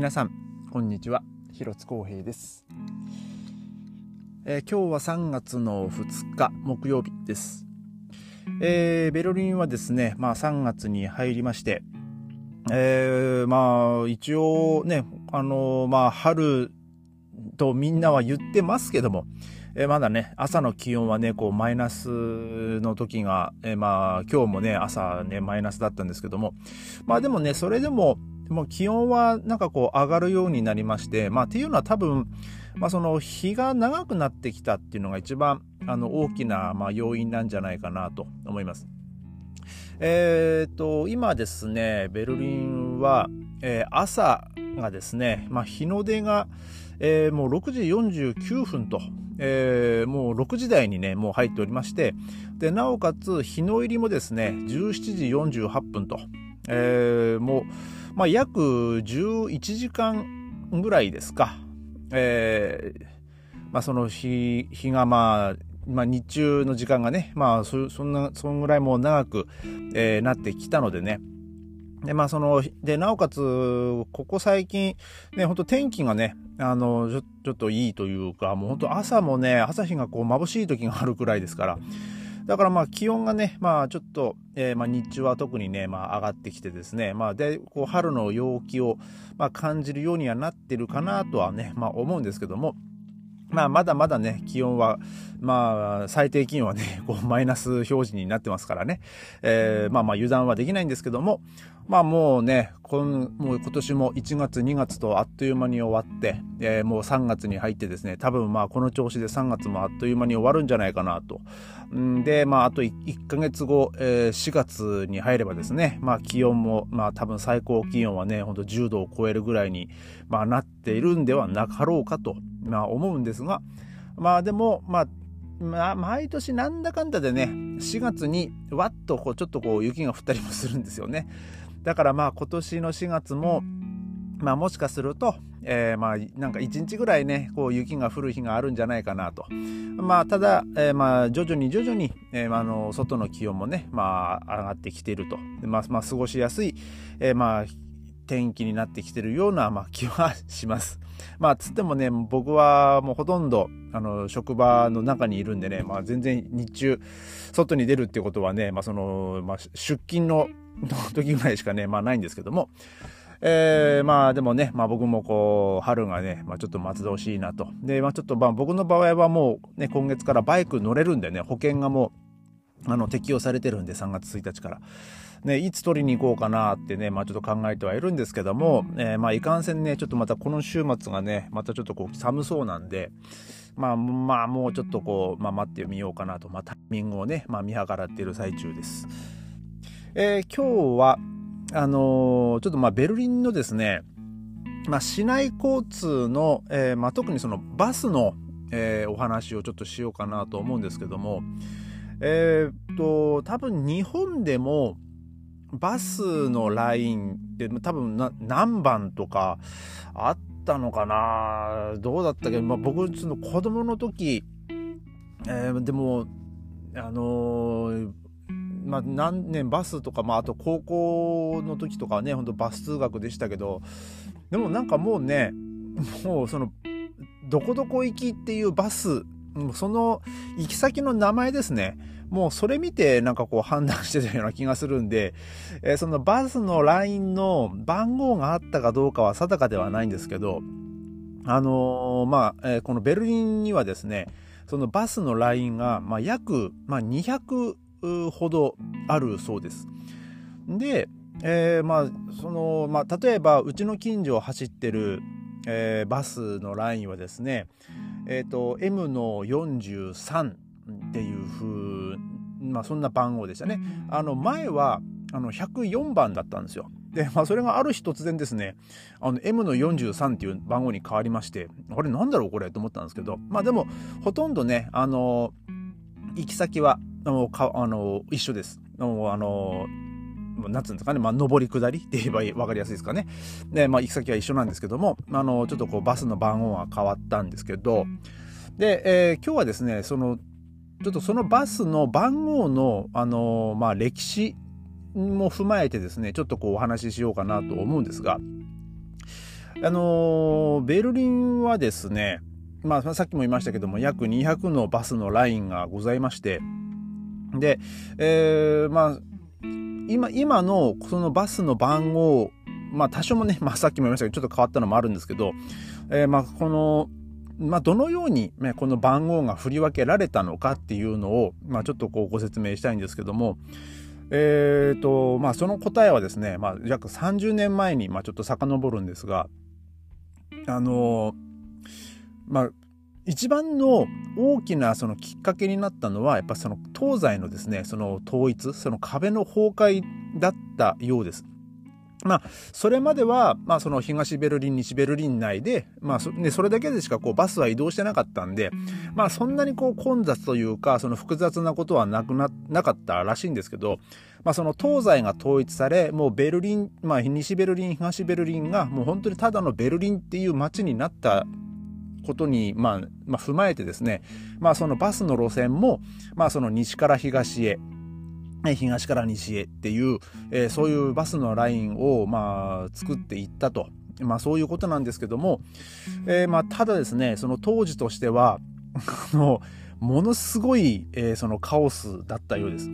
皆さんこんにちは。広津光平です、えー、今日は3月の2日木曜日です、えー、ベルリンはですねまあ3月に入りましてえー、まあ一応ねあのまあ春とみんなは言ってますけども、えー、まだね、朝の気温はね、こう、マイナスの時が、えー、まあ、今日もね、朝ね、マイナスだったんですけども、まあでもね、それでも、もう気温はなんかこう上がるようになりまして、まあっていうのは多分、まあその日が長くなってきたっていうのが一番あの大きなまあ要因なんじゃないかなと思います。えっ、と、今ですね、ベルリンは、えー、朝がですね、まあ日の出が、えー、もう6時49分と、えー、もう6時台にね、もう入っておりまして、で、なおかつ日の入りもですね、17時48分と、えー、もう、まあ、約11時間ぐらいですか、えー、まあ、その日日がまあまあ、日中の時間がね、まあ、そそんな、そんぐらいも長く、えー、なってきたのでね。で、まあ、その、で、なおかつ、ここ最近、ね、ほんと天気がね、あの、ちょちょっといいというか、もうほんと朝もね、朝日がこう眩しい時があるくらいですから、だからまあ気温がね、まあちょっと、えー、まあ日中は特にね、まあ上がってきてですね、まあで、こう春の陽気を、まあ、感じるようにはなってるかなとはね、まあ思うんですけども、まあ、まだまだね、気温は、まあ、最低気温はね、こう、マイナス表示になってますからね、えー、まあまあ、油断はできないんですけども、まあもうね、このもう今年も1月2月とあっという間に終わって、えー、もう3月に入ってですね、多分まあこの調子で3月もあっという間に終わるんじゃないかなと。んで、まああと 1, 1ヶ月後、えー、4月に入ればですね、まあ気温も、まあ多分最高気温はね、ほんと10度を超えるぐらいに、まあ、なっているんではなかろうかと、まあ思うんですが、まあでも、まあまあ、毎年なんだかんだでね、4月にわっとこうちょっとこう雪が降ったりもするんですよね。だからまあ今年の4月も、まあもしかすると、えー、まあなんか1日ぐらいね、こう雪が降る日があるんじゃないかなと。まあただ、えー、まあ徐々に徐々に、えー、あの外の気温もね、まあ上がってきていると。まあ、まあ過ごしやすい、えー、まあ天気になってきてるような、まあ、気はします。まあ、つってもね、僕はもうほとんど、あの、職場の中にいるんでね、まあ、全然日中、外に出るってことはね、まあ、その、まあ、出勤のの 時ぐらいしかね、まあ、ないんですけども、えー、まあでもね、まあ僕もこう、春がね、まあちょっと待ち遠しいなと。で、まあちょっとまあ僕の場合はもうね、今月からバイク乗れるんでね、保険がもう、あの、適用されてるんで、3月1日から。ね、いつ取りに行こうかなってね、まあちょっと考えてはいるんですけども、えー、まあいかんせんね、ちょっとまたこの週末がね、またちょっとこう寒そうなんで、まあまあもうちょっとこう、まあ待ってみようかなと、まあタイミングをね、まあ見計らっている最中です。えー、今日は、あのー、ちょっとまあベルリンのですね、まあ市内交通の、えー、まあ特にそのバスの、え、お話をちょっとしようかなと思うんですけども、え、っと、多分日本でも、バスのラインって多分何番とかあったのかなどうだったっけ、まあ、僕その子供の時、え、でもあのー、まあ、何年バスとか、まあ、あと高校の時とかねほんとバス通学でしたけどでもなんかもうねもうそのどこどこ行きっていうバスその行き先の名前ですね。もうそれ見てなんかこう判断してたような気がするんで、えー、そのバスのラインの番号があったかどうかは定かではないんですけど、あのー、まあ、えー、このベルリンにはですね、そのバスのラインが、まあ、約、まあ、200ほどあるそうです。で、えー、まあ、その、まあ、例えば、うちの近所を走ってる、えー、バスのラインはですね、えっ、ー、と、M の43っていう風まあそんな番号でしたね。あの前はあの104番だったんですよ。で、まあそれがある日突然ですね、あの M の43っていう番号に変わりまして、これなんだろうこれと思ったんですけど、まあでもほとんどね、あの、行き先はあのかあの一緒です。あの、あのなんつうんですかね、まあ、上り下りって言えば分かりやすいですかね。で、まあ、行き先は一緒なんですけども、あの、ちょっとこう、バスの番号が変わったんですけど、で、えー、今日はですね、その、ちょっとそのバスの番号の、あのまあ、歴史も踏まえてですね、ちょっとこうお話ししようかなと思うんですが、あのベルリンはですね、まあ、さっきも言いましたけども、約200のバスのラインがございまして、で、えー、まあ、今、今のそのバスの番号、まあ多少もね、まあさっきも言いましたけど、ちょっと変わったのもあるんですけど、えー、まあこの、まあどのように、ね、この番号が振り分けられたのかっていうのを、まあちょっとこうご説明したいんですけども、えーと、まあその答えはですね、まあ約30年前に、まあちょっと遡るんですが、あのまあ一番の大きなそのきっかけになったのはやっぱその東西のですねその統一その壁の崩壊だったようです。まあ、それまでは、まあ、その東ベルリン、西ベルリン内で、まあそ、ね、それだけでしかこうバスは移動してなかったんで、まあ、そんなにこう混雑というか、その複雑なことはなくな、なかったらしいんですけど、まあ、その東西が統一され、もうベルリン、まあ、西ベルリン、東ベルリンが、もう本当にただのベルリンっていう街になったことに、まあ、まあ、踏まえてですね、まあ、そのバスの路線も、まあ、その西から東へ、東から西へっていう、えー、そういうバスのラインを、まあ、作っていったと。まあ、そういうことなんですけども、えー、まあ、ただですね、その当時としては、あの、ものすごい、えー、そのカオスだったようです。っ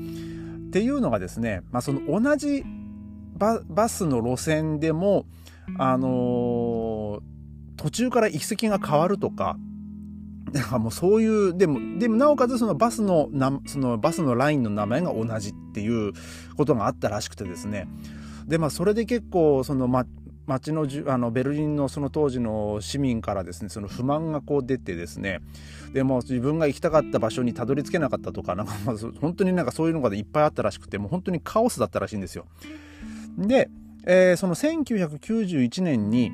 ていうのがですね、まあ、その同じババスの路線でも、あの途中から行き先が変わるとか、なんかもうそういう、でも、でもなおかつそのバスの、そのバスのラインの名前が同じっていうことがあったらしくてですね。で、まあそれで結構、その、ま、街のじあのベルリンのその当時の市民からですねその不満がこう出てですねでも自分が行きたかった場所にたどり着けなかったとかなんかまず本当になんかそういうのがいっぱいあったらしくてもう本当にカオスだったらしいんですよ。で、えー、その1991年に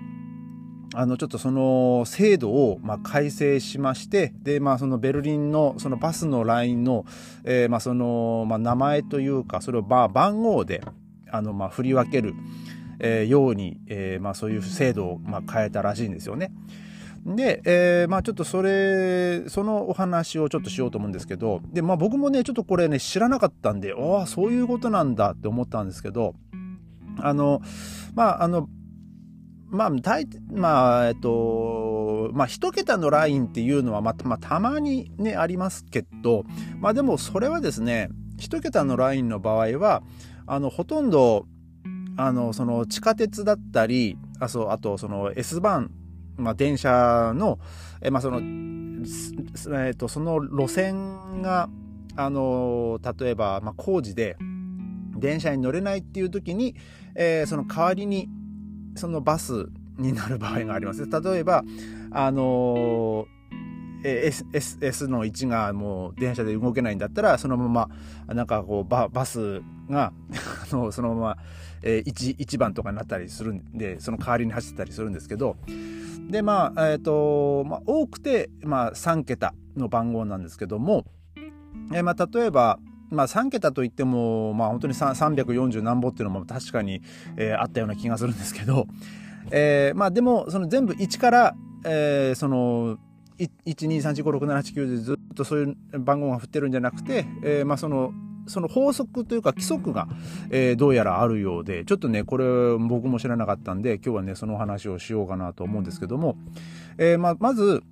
あの、ちょっとその制度を、まあ、改正しまして、で、まあ、そのベルリンの、そのバスのラインの、えー、まあ、その、まあ、名前というか、それを、まあ、番号で、あの、まあ、振り分ける、えー、ように、えー、まあ、そういう制度を、まあ、変えたらしいんですよね。で、えー、まあちょっとそれ、そのお話をちょっとしようと思うんですけど、で、まあ僕もね、ちょっとこれね、知らなかったんで、ああ、そういうことなんだって思ったんですけど、あの、まああの、まあ、大、まあ、えっと、まあ、一桁のラインっていうのはまた、まあ、たまにね、ありますけど、まあ、でもそれはですね、一桁のラインの場合は、あの、ほとんど、あの、その地下鉄だったり、あそうあと、その S バン、まあ、電車の、え、まあ、その、えっと、その路線が、あの、例えば、まあ、工事で、電車に乗れないっていう時に、えー、その代わりに、そのバスになる場合があります。例えば、あのー、S, S, S の1がもう電車で動けないんだったら、そのまま、なんかこうバ、バスが そのまま、えー、1、1番とかになったりするんで、その代わりに走ってたりするんですけど、で、まあ、えっ、ー、と、まあ、多くて、まあ、3桁の番号なんですけども、えー、まあ、例えば、まあ3桁といっても、まあ本当に340何歩っていうのも確かに、えー、あったような気がするんですけど、えー、まあでも、その全部1から、えー、その、123456789でずっとそういう番号が振ってるんじゃなくて、えー、まあその、その法則というか規則が、えー、どうやらあるようで、ちょっとね、これ僕も知らなかったんで、今日はね、その話をしようかなと思うんですけども、えー、まあ、まず、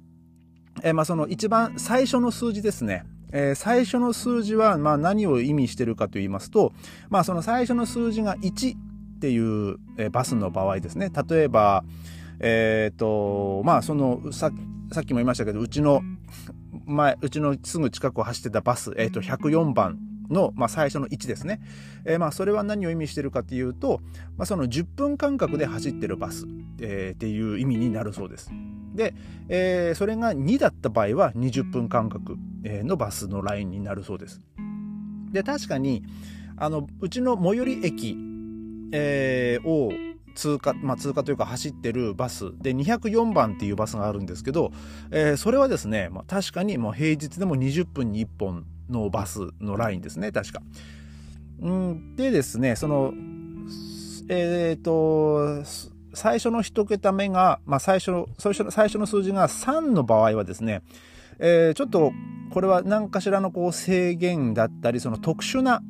えー、まあその一番最初の数字ですね。えー、最初の数字は、まあ、何を意味してるかと言いますと、まあ、その最初の数字が1っていう、えー、バスの場合ですね。例えば、えっ、ー、と、まあ、その、さ、さっきも言いましたけど、うちの、前、うちのすぐ近くを走ってたバス、えっ、と、104番の、まあ、最初の1ですね。えー、まあ、それは何を意味してるかというと、まあ、その10分間隔で走ってるバス、えー、っていう意味になるそうです。で、えー、それが2だった場合は20分間隔のバスのラインになるそうです。で、確かに、あの、うちの最寄り駅、えー、を通過、まあ、通過というか走ってるバスで204番っていうバスがあるんですけど、えー、それはですね、まあ、確かにもう平日でも20分に1本のバスのラインですね、確か。うんでですね、その、えっ、ー、と、最初の一桁目が、まあ、最初の、最初の、最初の数字が3の場合はですね、えー、ちょっと、これは何かしらのこう制限だったり、その特殊な、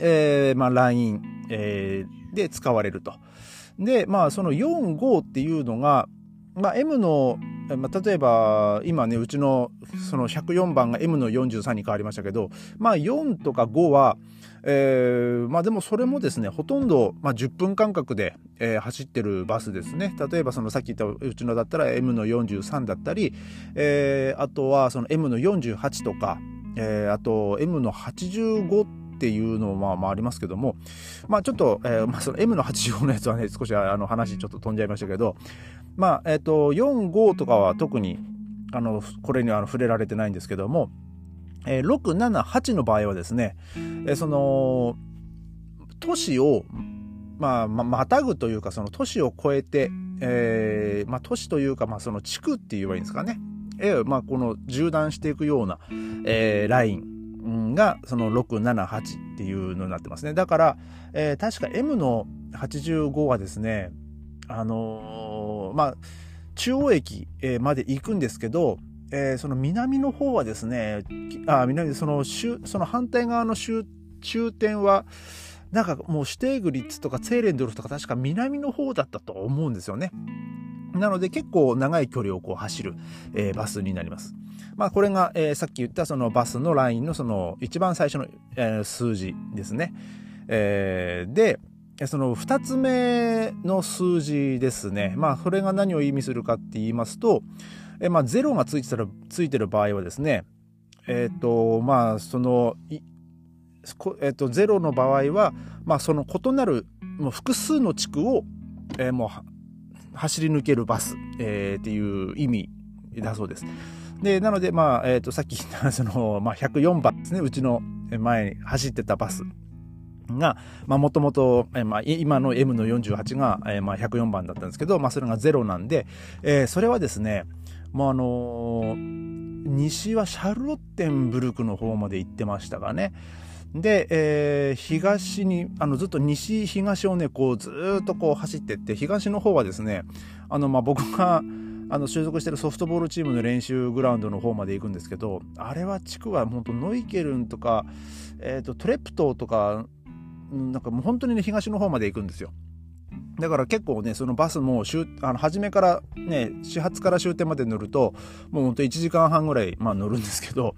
えー、まあ、ライン、えー、で使われると。で、まあ、その4、5っていうのが、まあ、M の、まあ、例えば、今ね、うちのその104番が M の43に変わりましたけど、まあ、4とか5は、えー、まあでもそれもですね、ほとんど、まあ、10分間隔で、えー、走ってるバスですね。例えばそのさっき言ったうちのだったら M の43だったり、えー、あとはその M の48とか、えー、あと M の85っていうのもまあありますけども、まあちょっと、えー、まあその M の85のやつはね、少しあの話ちょっと飛んじゃいましたけど、まあえっ、と、4、5とかは特に、あの、これには触れられてないんですけども、えー、6、7、8の場合はですね、えー、その、都市を、まあ、ま、またぐというか、その都市を越えて、えー、まあ、都市というか、まあ、その地区って言えばいいんですかね。えー、まあ、この縦断していくような、えー、ラインが、その6、7、8っていうのになってますね。だから、えー、確か M の85はですね、あのー、まあ、中央駅まで行くんですけど、えー、その南の方はですね、あ南そのその反対側の終終点は、なんかもうシュテーグリッツとかツェーレンドルフとか確か南の方だったと思うんですよね。なので結構長い距離をこう走る、えー、バスになります。まあこれが、えー、さっき言ったそのバスのラインのその一番最初の、えー、数字ですね。えー、で、その2つ目の数字ですね。まあそれが何を意味するかって言いますと、えまあ、0がついてたらついてる場合はですね、えっ、ー、と、まあ、その、えー、と、0の場合は、まあ、その異なる、もう複数の地区を、えー、もう、走り抜けるバス、えー、っていう意味だそうです。で、なので、まあ、えっ、ー、と、さっき言ったその、まあ、104番ですね。うちの前に走ってたバスが、まあ、もともと、えまあ、今の M の48が、えまあ、104番だったんですけど、まあ、それが0なんで、えー、それはですね、もうあのー、西はシャルロッテンブルクの方まで行ってましたがね。で、えー、東に、あの、ずっと西、東をね、こう、ずっとこう走ってって、東の方はですね、あの、まあ、僕が、あの、所属してるソフトボールチームの練習グラウンドの方まで行くんですけど、あれは地区は本当ノイケルンとか、えっ、ー、と、トレプトとか、なんかもう本当にね、東の方まで行くんですよ。だから結構ね、そのバスもあの初めからね、始発から終点まで乗ると、もうほんと1時間半ぐらい、まあ、乗るんですけど、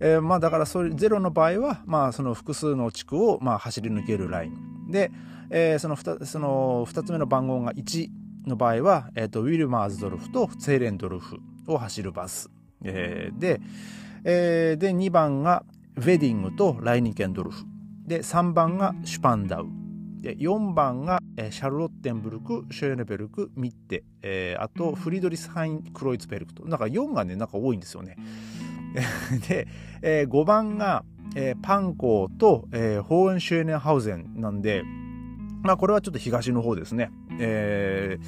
えー、まあだからそれゼロの場合は、まあその複数の地区をまあ走り抜けるライン。で、えー、その 2, その2つ目の番号が1の場合は、えーと、ウィルマーズドルフとツェーレンドルフを走るバス。えー、で、えー、で、2番がウェディングとライニケンドルフ。で、3番がシュパンダウ。で4番が、えー、シャルロッテンブルク、ショーネベルク、ミッテ、えー、あとフリードリスハイン・クロイツベルクと。なんか4がね、なんか多いんですよね。で、えー、5番が、えー、パンコーと、えー、ホーエンシュエネンハウゼンなんで、まあこれはちょっと東の方ですね。え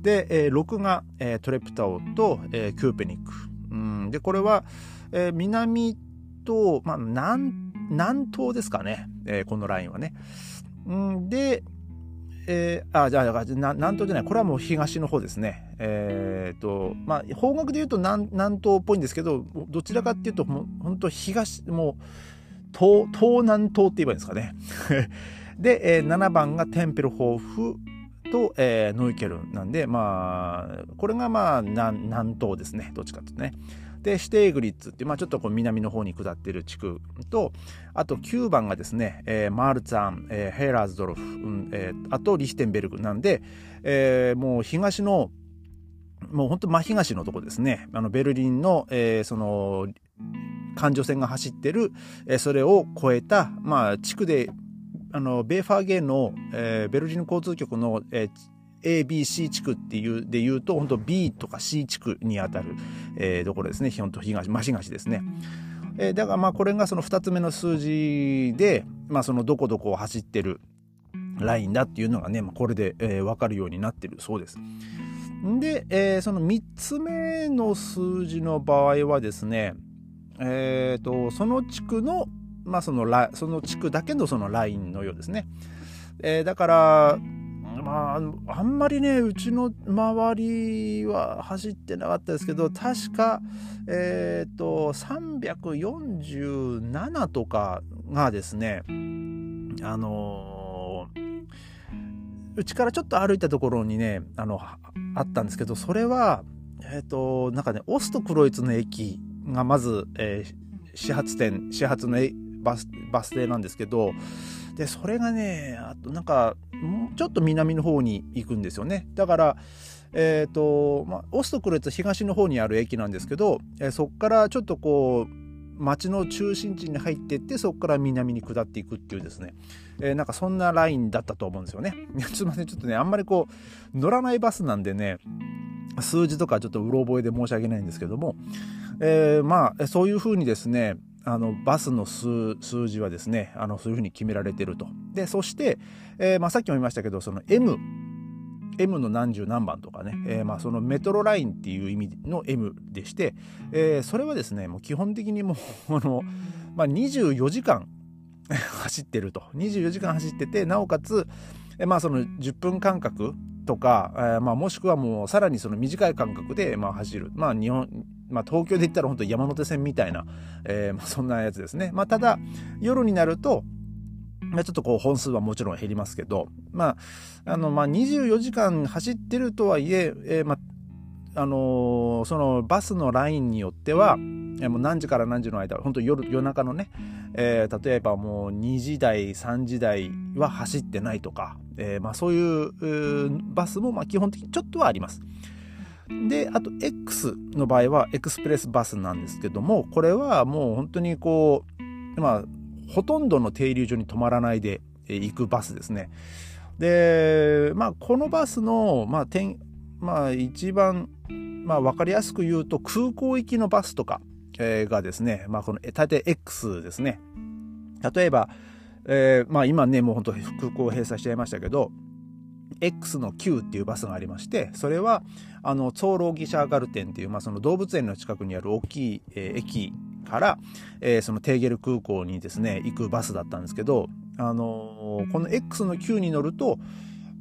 ー、で、えー、6が、えー、トレプタオと、えー、クーペニック。うん、で、これは、えー、南と、まあ南、南東ですかね。えー、このラインはね。んで、えー、あ、じゃあ、南東じゃない、これはもう東の方ですね。えっ、ー、と、まあ、方角で言うと南南東っぽいんですけど、どちらかっていうと、もう本当東、もう、東、東南東って言えばいいんですかね。で、えー、7番がテンペルホーフと、えー、ノイケルンなんで、まあ、これがまあ南、南東ですね。どっちかっていうとね。で、シュテーグリッツっていう、まあ、ちょっとこう南の方に下ってる地区と、あと9番がですね、えー、マールツァン、えー、ヘーラーズドルフ、うんえー、あとリヒテンベルグなんで、えー、もう東の、もう本当真東のとこですね。あの、ベルリンの、えー、その、環状線が走ってる、えー、それを超えた、まあ、地区で、あの、ベーファーゲーの、えー、ベルリン交通局の、えー、ABC 地区っていうで言うと、本当 B とか C 地区にあたる、えー、ところですね。本当東、真東ですね。えー、だからまあこれがその2つ目の数字で、まあそのどこどこを走ってるラインだっていうのがね、まあ、これで、えー、分かるようになってるそうです。で、えー、その3つ目の数字の場合はですね、えーと、その地区の、まあ、そのその地区だけのそのラインのようですね。えー、だから、まあ、あんまりね、うちの周りは走ってなかったですけど、確か、えっ、ー、と、347とかがですね、あのうちからちょっと歩いたところにねあのあったんですけどそれはえっ、ー、となんかねオストクロイツの駅がまず、えー、始発点始発のバスバス停なんですけどでそれがねあとなんかちょっと南の方に行くんですよね。だからえっ、ー、と、まあ、オストクロイツ東の方にある駅なんですけど、えー、そこからちょっとこう町の中心地に入ってってそこから南に下っていくっていうですね、えー、なんかそんなラインだったと思うんですよね。すいませんちょっとねあんまりこう乗らないバスなんでね数字とかちょっとうろ覚えで申し訳ないんですけども、えー、まあそういうふうにですねあのバスの数字はですねあのそういうふうに決められてると。でそして、えーまあ、さっきも言いましたけどその M M の何十何番とかね、えー、まあそのメトロラインっていう意味の M でして、えー、それはですねもう基本的にもう あの、まあ、24時間 走ってると24時間走っててなおかつ、えー、まあその10分間隔とか、えーまあ、もしくはもうさらにその短い間隔でまあ走るまあ日本まあ、東京で言ったら本当山手線みたいな、えーまあ、そんなやつですね。まあ、ただ夜になると、ちょっとこう本数はもちろん減りますけど、まあ、あの、まあ、24時間走ってるとはいえ、えー、まあ、あのー、そのバスのラインによっては、もう何時から何時の間、本当夜、夜中のね、えー、例えばもう2時台、3時台は走ってないとか、えー、まあそういうバスもまあ基本的にちょっとはあります。で、あと X の場合はエクスプレスバスなんですけども、これはもう本当にこう、まあほとんどの停留所に止まらないで行くバスですね。で、まあ、このバスの、まあ、点、まあ、一番、まあ、分かりやすく言うと、空港行きのバスとか、え、がですね、まあ、この、大体 X ですね。例えば、えー、まあ、今ね、もう本当空港を閉鎖しちゃいましたけど、X の Q っていうバスがありましてそれはあのツォーロギシャーガルテンっていう、まあ、その動物園の近くにある大きい、えー、駅から、えー、そのテーゲル空港にですね行くバスだったんですけど、あのー、この X の Q に乗ると、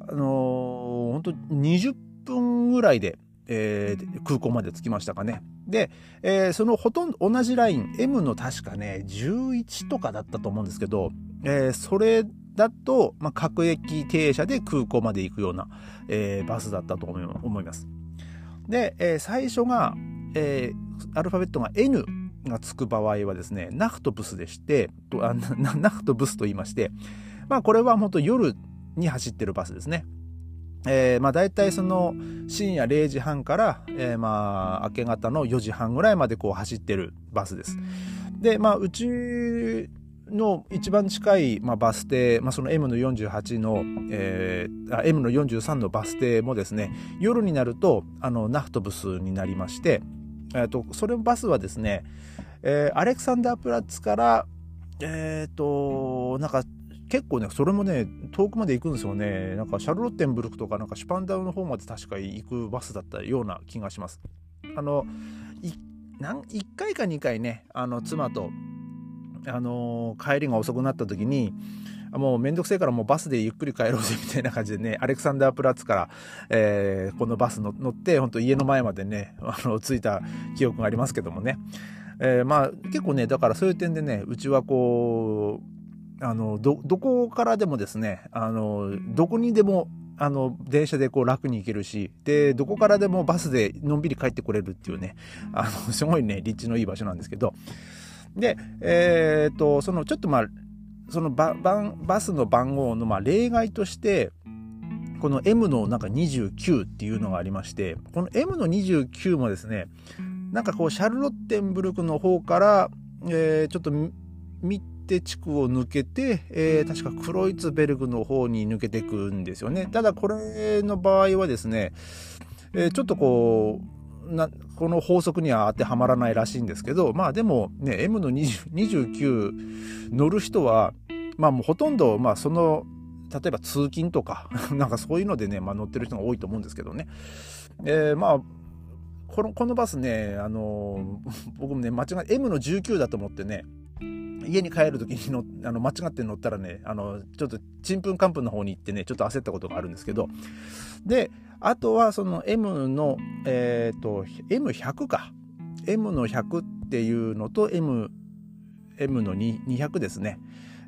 あのー、本当20分ぐらいで、えー、空港まで着きましたかね。で、えー、そのほとんど同じライン M の確かね11とかだったと思うんですけど、えー、それだと、まあ、各駅停車で空港まで行くような、えー、バスだったと思います。で、えー、最初が、えー、アルファベットが N がつく場合はですね、ナフトブスでして、とあナフトブスと言いまして、まあこれは本当夜に走ってるバスですね。えー、まあ大体その深夜0時半から、えー、まあ明け方の4時半ぐらいまでこう走ってるバスです。で、まあうちの一番近い、まあ、バス停、まあ、その M の48の、えー、M の43のバス停もですね夜になるとあのナフトブスになりまして、えーと、それバスはですね、えー、アレクサンダープラッツからえっ、ー、となんか結構ねそれもね遠くまで行くんですよね。なんかシャルロッテンブルクとかなんかシュパンダウの方まで確か行くバスだったような気がします。あの 1, 回か2回ねあの妻とあの、帰りが遅くなった時にもうめんどくせえからもうバスでゆっくり帰ろうぜみたいな感じでね、アレクサンダープラッツから、えー、このバス乗って、本当家の前までね、あの、着いた記憶がありますけどもね。えー、まあ結構ね、だからそういう点でね、うちはこう、あの、ど、どこからでもですね、あの、どこにでもあの、電車でこう楽に行けるし、で、どこからでもバスでのんびり帰ってこれるっていうね、あの、すごいね、立地のいい場所なんですけど、で、えっ、と、そのちょっとまあ、そのババスの番号のまあ例外として、この M のなんか29っていうのがありまして、この M の29もですね、なんかこうシャルロッテンブルクの方から、えー、ちょっとミッテ地区を抜けて、えー、確かクロイツベルグの方に抜けていくんですよね。ただこれの場合はですね、えー、ちょっとこう、なこの法則には当てはまらないらしいんですけどまあでもね M の29乗る人はまあもうほとんどまあその例えば通勤とか なんかそういうのでね、まあ、乗ってる人が多いと思うんですけどね、えー、まあこのこのバスねあの僕もね間違え M の19だと思ってね家に帰る時にのあの間違って乗ったらねあのちょっとちんぷんかんぷんの方に行ってねちょっと焦ったことがあるんですけどであとはその M の、えっ、ー、と、M100 か。M の100っていうのと M、M の200ですね。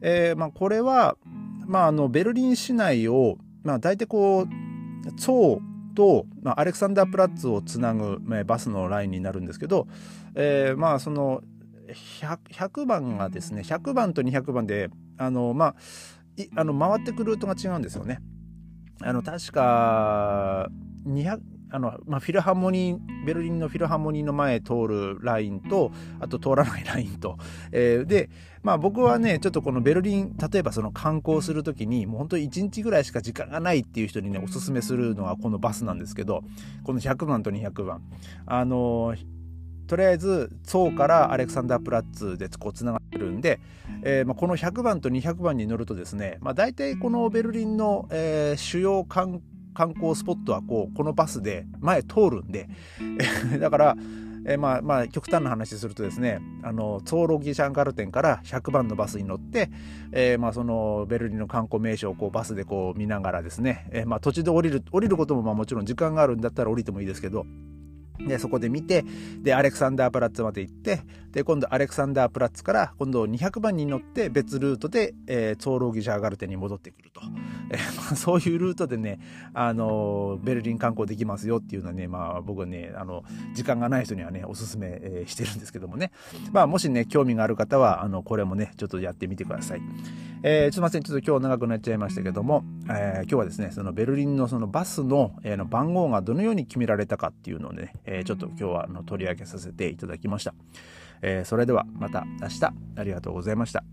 えー、まあ、これは、まあ、あの、ベルリン市内を、まあ、大体こう層と、まあ、アレクサンダープラッツをつなぐ、まあ、バスのラインになるんですけど、えー、まあその 100, 100, 番がですね100番と200番であのまああの回ってくるルートが違うんですよね。あの確か200あの、まあ、フィルハーモニー、ベルリンのフィルハーモニーの前通るラインと、あと通らないラインと。えー、で、まあ僕はね、ちょっとこのベルリン、例えばその観光するときに、もう本当に1日ぐらいしか時間がないっていう人にね、おすすめするのはこのバスなんですけど、この100番と200番。あのとりあえず、宋からアレクサンダープラッツでこう繋がってるんで、えーまあ、この100番と200番に乗るとですね、まあ、大体このベルリンの、えー、主要観光観光スポットはこうこのバスで前通るんで だから、えー、まあまあ極端な話するとですねあのツォーロギシャンガルテンから100番のバスに乗って、えー、まあそのベルリンの観光名所をこうバスでこう見ながらですね、えー、まあ途中で降りる降りることもまあもちろん時間があるんだったら降りてもいいですけどで、そこで見て、で、アレクサンダープラッツまで行って、で、今度アレクサンダープラッツから、今度200番に乗って別ルートで、えー、ツォーローギジャーガルテに戻ってくると。え、まあ、そういうルートでね、あの、ベルリン観光できますよっていうのはね、まあ僕はね、あの、時間がない人にはね、おすすめ、え、してるんですけどもね。まあもしね、興味がある方は、あの、これもね、ちょっとやってみてください。えー、すいません、ちょっと今日長くなっちゃいましたけども、えー、今日はですね、そのベルリンのそのバスの,、えー、の番号がどのように決められたかっていうのをね、えー、ちょっと今日はあの取り上げさせていただきました。え、それではまた明日ありがとうございました。